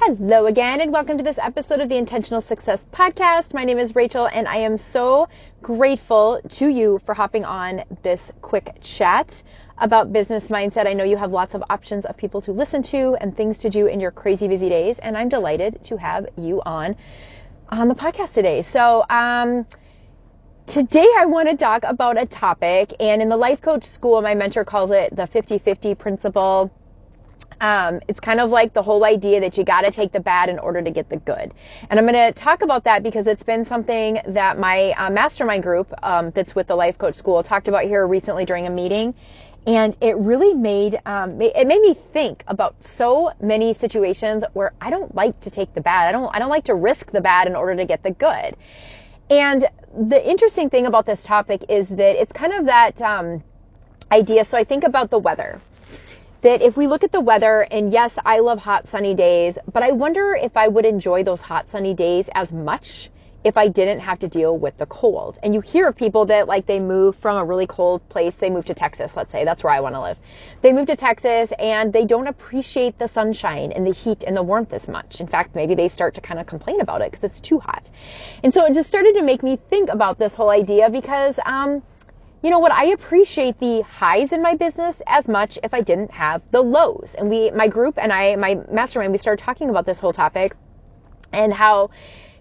Hello again, and welcome to this episode of the Intentional Success Podcast. My name is Rachael, and I am so grateful to you for hopping on this quick chat about business mindset. I know you have lots of options of people to listen to and things to do in your crazy busy days, and I'm delighted to have you on on the podcast today. So, um, today I want to talk about a topic, and in the life coach school, my mentor calls it the 50 50 principle um, it's kind of like the whole idea that you got to take the bad in order to get the good. And I'm going to talk about that because it's been something that my uh, mastermind group um, that's with the Life Coach School talked about here recently during a meeting. And it really made, um, it made me think about so many situations where I don't like to take the bad. I don't, I don't like to risk the bad in order to get the good. And the interesting thing about this topic is that it's kind of that, um, idea. So I think about the weather that if we look at the weather, and yes, I love hot sunny days, but I wonder if I would enjoy those hot sunny days as much if I didn't have to deal with the cold. And you hear of people that like they move from a really cold place, they move to Texas, let's say, that's where I want to live. They move to Texas and they don't appreciate the sunshine and the heat and the warmth as much. In fact, maybe they start to kind of complain about it because it's too hot. And so it just started to make me think about this whole idea because, um, you know what? I appreciate the highs in my business as much if I didn't have the lows. And we, my group and I, my mastermind, we started talking about this whole topic and how,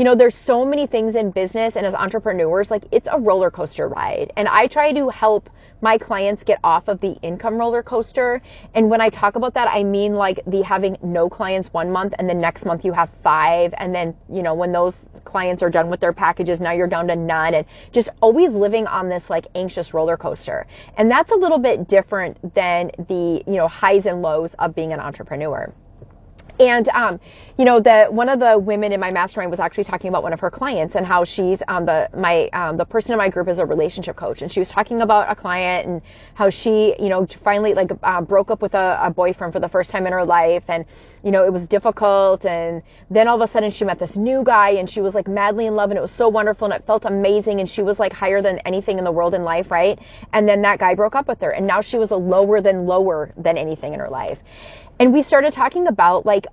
you know, there's so many things in business and as entrepreneurs, like it's a roller coaster ride. And I try to help my clients get off of the income roller coaster. And when I talk about that, I mean like the having no clients one month and the next month you have five. And then, you know, when those clients are done with their packages, now you're down to none and just always living on this like anxious roller coaster. And that's a little bit different than the, you know, highs and lows of being an entrepreneur. And, um, you know, the, one of the women in my mastermind was actually talking about one of her clients and how she's, um, the, my, um, the person in my group is a relationship coach. And she was talking about a client and how she, you know, finally like, uh, broke up with a, a boyfriend for the first time in her life. And, you know, it was difficult. And then all of a sudden she met this new guy and she was like madly in love and it was so wonderful and it felt amazing. And she was like higher than anything in the world in life, right? And then that guy broke up with her and now she was a lower than lower than anything in her life. And we started talking about like,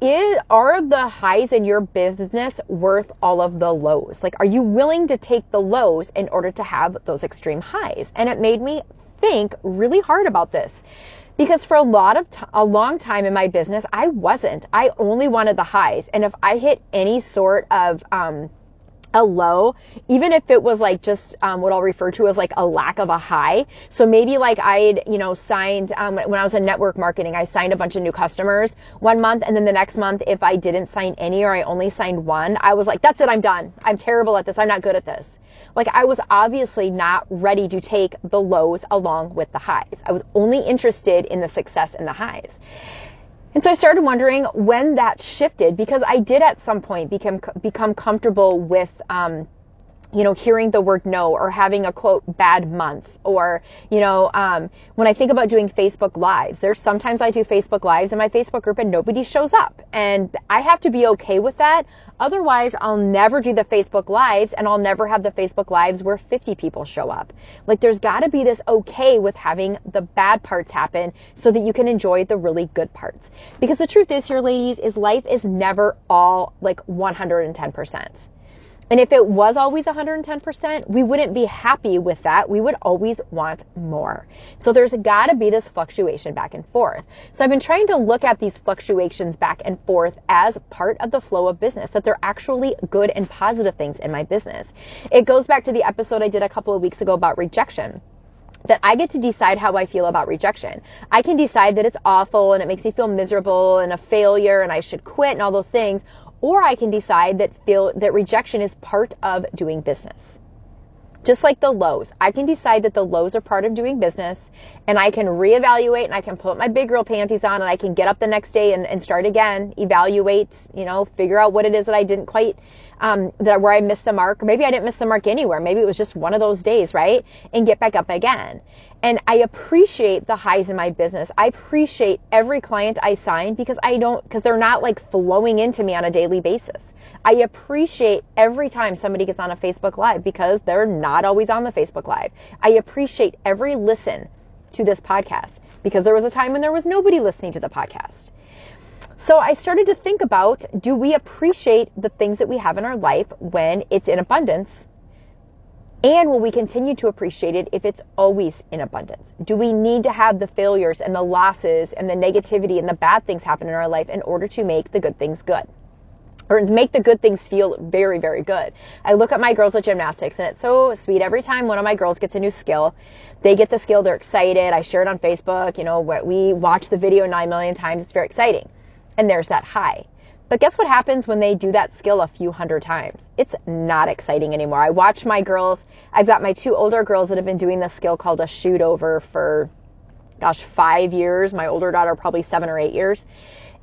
is, are the highs in your business worth all of the lows? Like, are you willing to take the lows in order to have those extreme highs? And it made me think really hard about this because for a lot of t- a long time in my business, I wasn't. I only wanted the highs. And if I hit any sort of, um, a low, even if it was like just um, what I'll refer to as like a lack of a high. So maybe like I'd, you know, signed, um, when I was in network marketing, I signed a bunch of new customers one month. And then the next month, if I didn't sign any or I only signed one, I was like, that's it, I'm done. I'm terrible at this. I'm not good at this. Like I was obviously not ready to take the lows along with the highs. I was only interested in the success and the highs. And so I started wondering when that shifted because I did at some point become become comfortable with um, you know, hearing the word no or having a quote bad month or, you know, um, when I think about doing Facebook lives, there's sometimes I do Facebook lives in my Facebook group and nobody shows up and I have to be okay with that. Otherwise, I'll never do the Facebook lives and I'll never have the Facebook lives where 50 people show up. Like there's gotta be this okay with having the bad parts happen so that you can enjoy the really good parts. Because the truth is here, ladies, is life is never all like 110%. And if it was always 110%, we wouldn't be happy with that. We would always want more. So there's got to be this fluctuation back and forth. So I've been trying to look at these fluctuations back and forth as part of the flow of business, that they're actually good and positive things in my business. It goes back to the episode I did a couple of weeks ago about rejection that I get to decide how I feel about rejection. I can decide that it's awful and it makes me feel miserable and a failure and I should quit and all those things, or I can decide that feel that rejection is part of doing business. Just like the lows, I can decide that the lows are part of doing business and I can reevaluate and I can put my big girl panties on and I can get up the next day and, and start again, evaluate, you know, figure out what it is that I didn't quite, um, that where I missed the mark. Maybe I didn't miss the mark anywhere. Maybe it was just one of those days, right? And get back up again. And I appreciate the highs in my business. I appreciate every client I sign because I don't, because they're not like flowing into me on a daily basis. I appreciate every time somebody gets on a Facebook Live because they're not always on the Facebook Live. I appreciate every listen to this podcast because there was a time when there was nobody listening to the podcast. So I started to think about do we appreciate the things that we have in our life when it's in abundance? And will we continue to appreciate it if it's always in abundance? Do we need to have the failures and the losses and the negativity and the bad things happen in our life in order to make the good things good? Or make the good things feel very, very good. I look at my girls with gymnastics and it's so sweet. Every time one of my girls gets a new skill, they get the skill, they're excited. I share it on Facebook. You know, we watch the video nine million times. It's very exciting. And there's that high. But guess what happens when they do that skill a few hundred times? It's not exciting anymore. I watch my girls. I've got my two older girls that have been doing this skill called a shoot over for, gosh, five years. My older daughter, probably seven or eight years.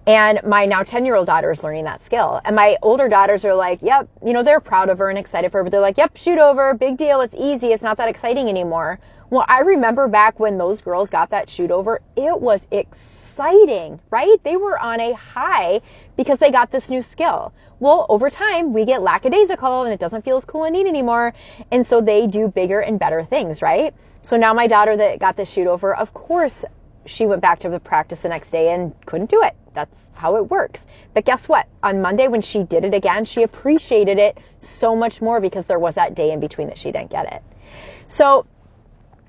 And my now 10 year old daughter is learning that skill. And my older daughters are like, yep, you know, they're proud of her and excited for her, but they're like, yep, shoot over, big deal. It's easy. It's not that exciting anymore. Well, I remember back when those girls got that shoot over, it was exciting exciting, right? They were on a high because they got this new skill. Well, over time, we get lackadaisical and it doesn't feel as cool and neat anymore. And so they do bigger and better things, right? So now my daughter that got the shoot over, of course, she went back to the practice the next day and couldn't do it. That's how it works. But guess what? On Monday, when she did it again, she appreciated it so much more because there was that day in between that she didn't get it. So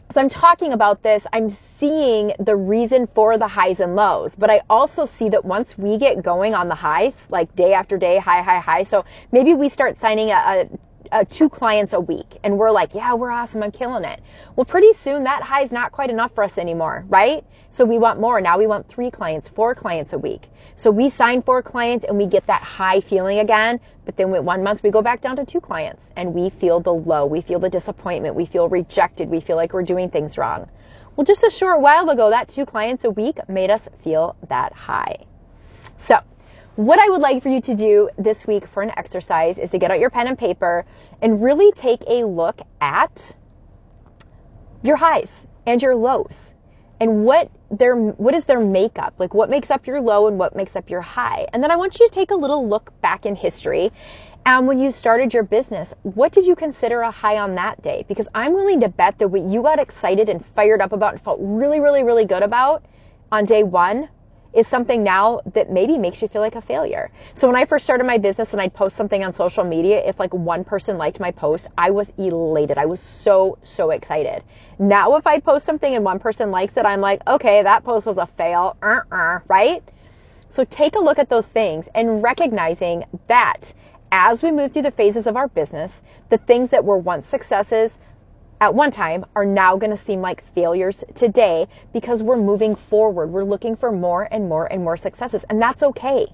as I'm talking about this, I'm seeing the reason for the highs and lows, but I also see that once we get going on the highs, like day after day, high, high, high. So maybe we start signing a, a uh, two clients a week and we're like, yeah, we're awesome. I'm killing it. Well, pretty soon that high is not quite enough for us anymore, right? So we want more. Now we want three clients, four clients a week. So we sign four clients and we get that high feeling again. But then with one month we go back down to two clients and we feel the low. We feel the disappointment. We feel rejected. We feel like we're doing things wrong. Well, just a short while ago, that two clients a week made us feel that high. So what I would like for you to do this week for an exercise is to get out your pen and paper and really take a look at your highs and your lows and what their what is their makeup like what makes up your low and what makes up your high and then i want you to take a little look back in history and when you started your business what did you consider a high on that day because i'm willing to bet that what you got excited and fired up about and felt really really really good about on day one is something now that maybe makes you feel like a failure. So when I first started my business and I'd post something on social media, if like one person liked my post, I was elated. I was so, so excited. Now if I post something and one person likes it, I'm like, okay, that post was a fail, uh-uh, right? So take a look at those things and recognizing that as we move through the phases of our business, the things that were once successes at one time are now going to seem like failures today because we're moving forward. We're looking for more and more and more successes, and that's okay.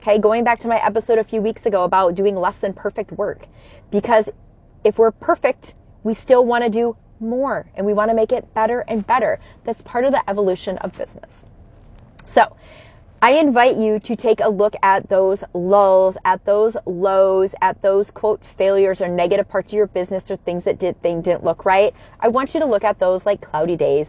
Okay, going back to my episode a few weeks ago about doing less than perfect work, because if we're perfect, we still want to do more and we want to make it better and better. That's part of the evolution of business. So, I invite you to take a look at those lulls, at those lows, at those quote failures or negative parts of your business or things that did things didn't look right. I want you to look at those like cloudy days,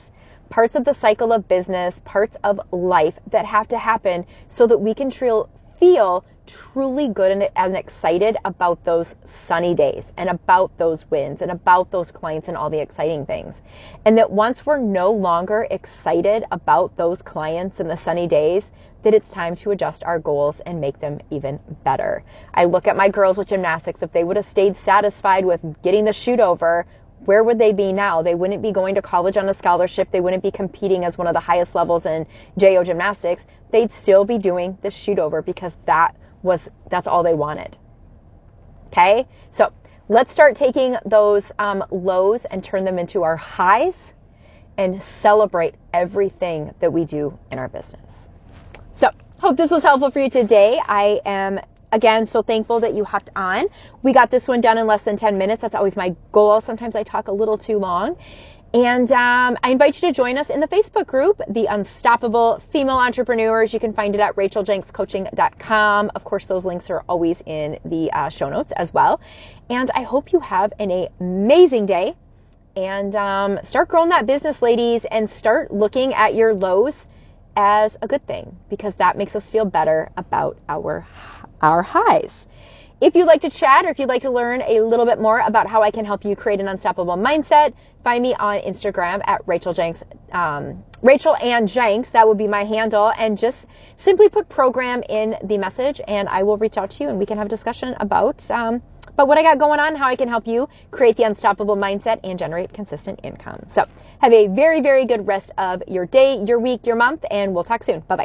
parts of the cycle of business, parts of life that have to happen so that we can feel truly good and, and excited about those sunny days and about those wins and about those clients and all the exciting things. And that once we're no longer excited about those clients and the sunny days, that it's time to adjust our goals and make them even better. I look at my girls with gymnastics. If they would have stayed satisfied with getting the shoot over, where would they be now? They wouldn't be going to college on a scholarship. They wouldn't be competing as one of the highest levels in JO gymnastics. They'd still be doing the shoot over because that was, that's all they wanted. Okay. So let's start taking those um, lows and turn them into our highs and celebrate everything that we do in our business. So, hope this was helpful for you today. I am again so thankful that you hopped on. We got this one done in less than 10 minutes. That's always my goal. Sometimes I talk a little too long. And um, I invite you to join us in the Facebook group, The Unstoppable Female Entrepreneurs. You can find it at rachaeljenckscoaching.com. Of course, those links are always in the uh, show notes as well. And I hope you have an amazing day and um, start growing that business, ladies, and start looking at your lows as a good thing because that makes us feel better about our our highs. If you'd like to chat or if you'd like to learn a little bit more about how I can help you create an unstoppable mindset, find me on Instagram at Rachael Jencks, um, Rachael and Jencks. That would be my handle. And just simply put program in the message and I will reach out to you and we can have a discussion about, um, about what I got going on, how I can help you create the unstoppable mindset and generate consistent income. So have a very, very good rest of your day, your week, your month, and we'll talk soon. Bye bye.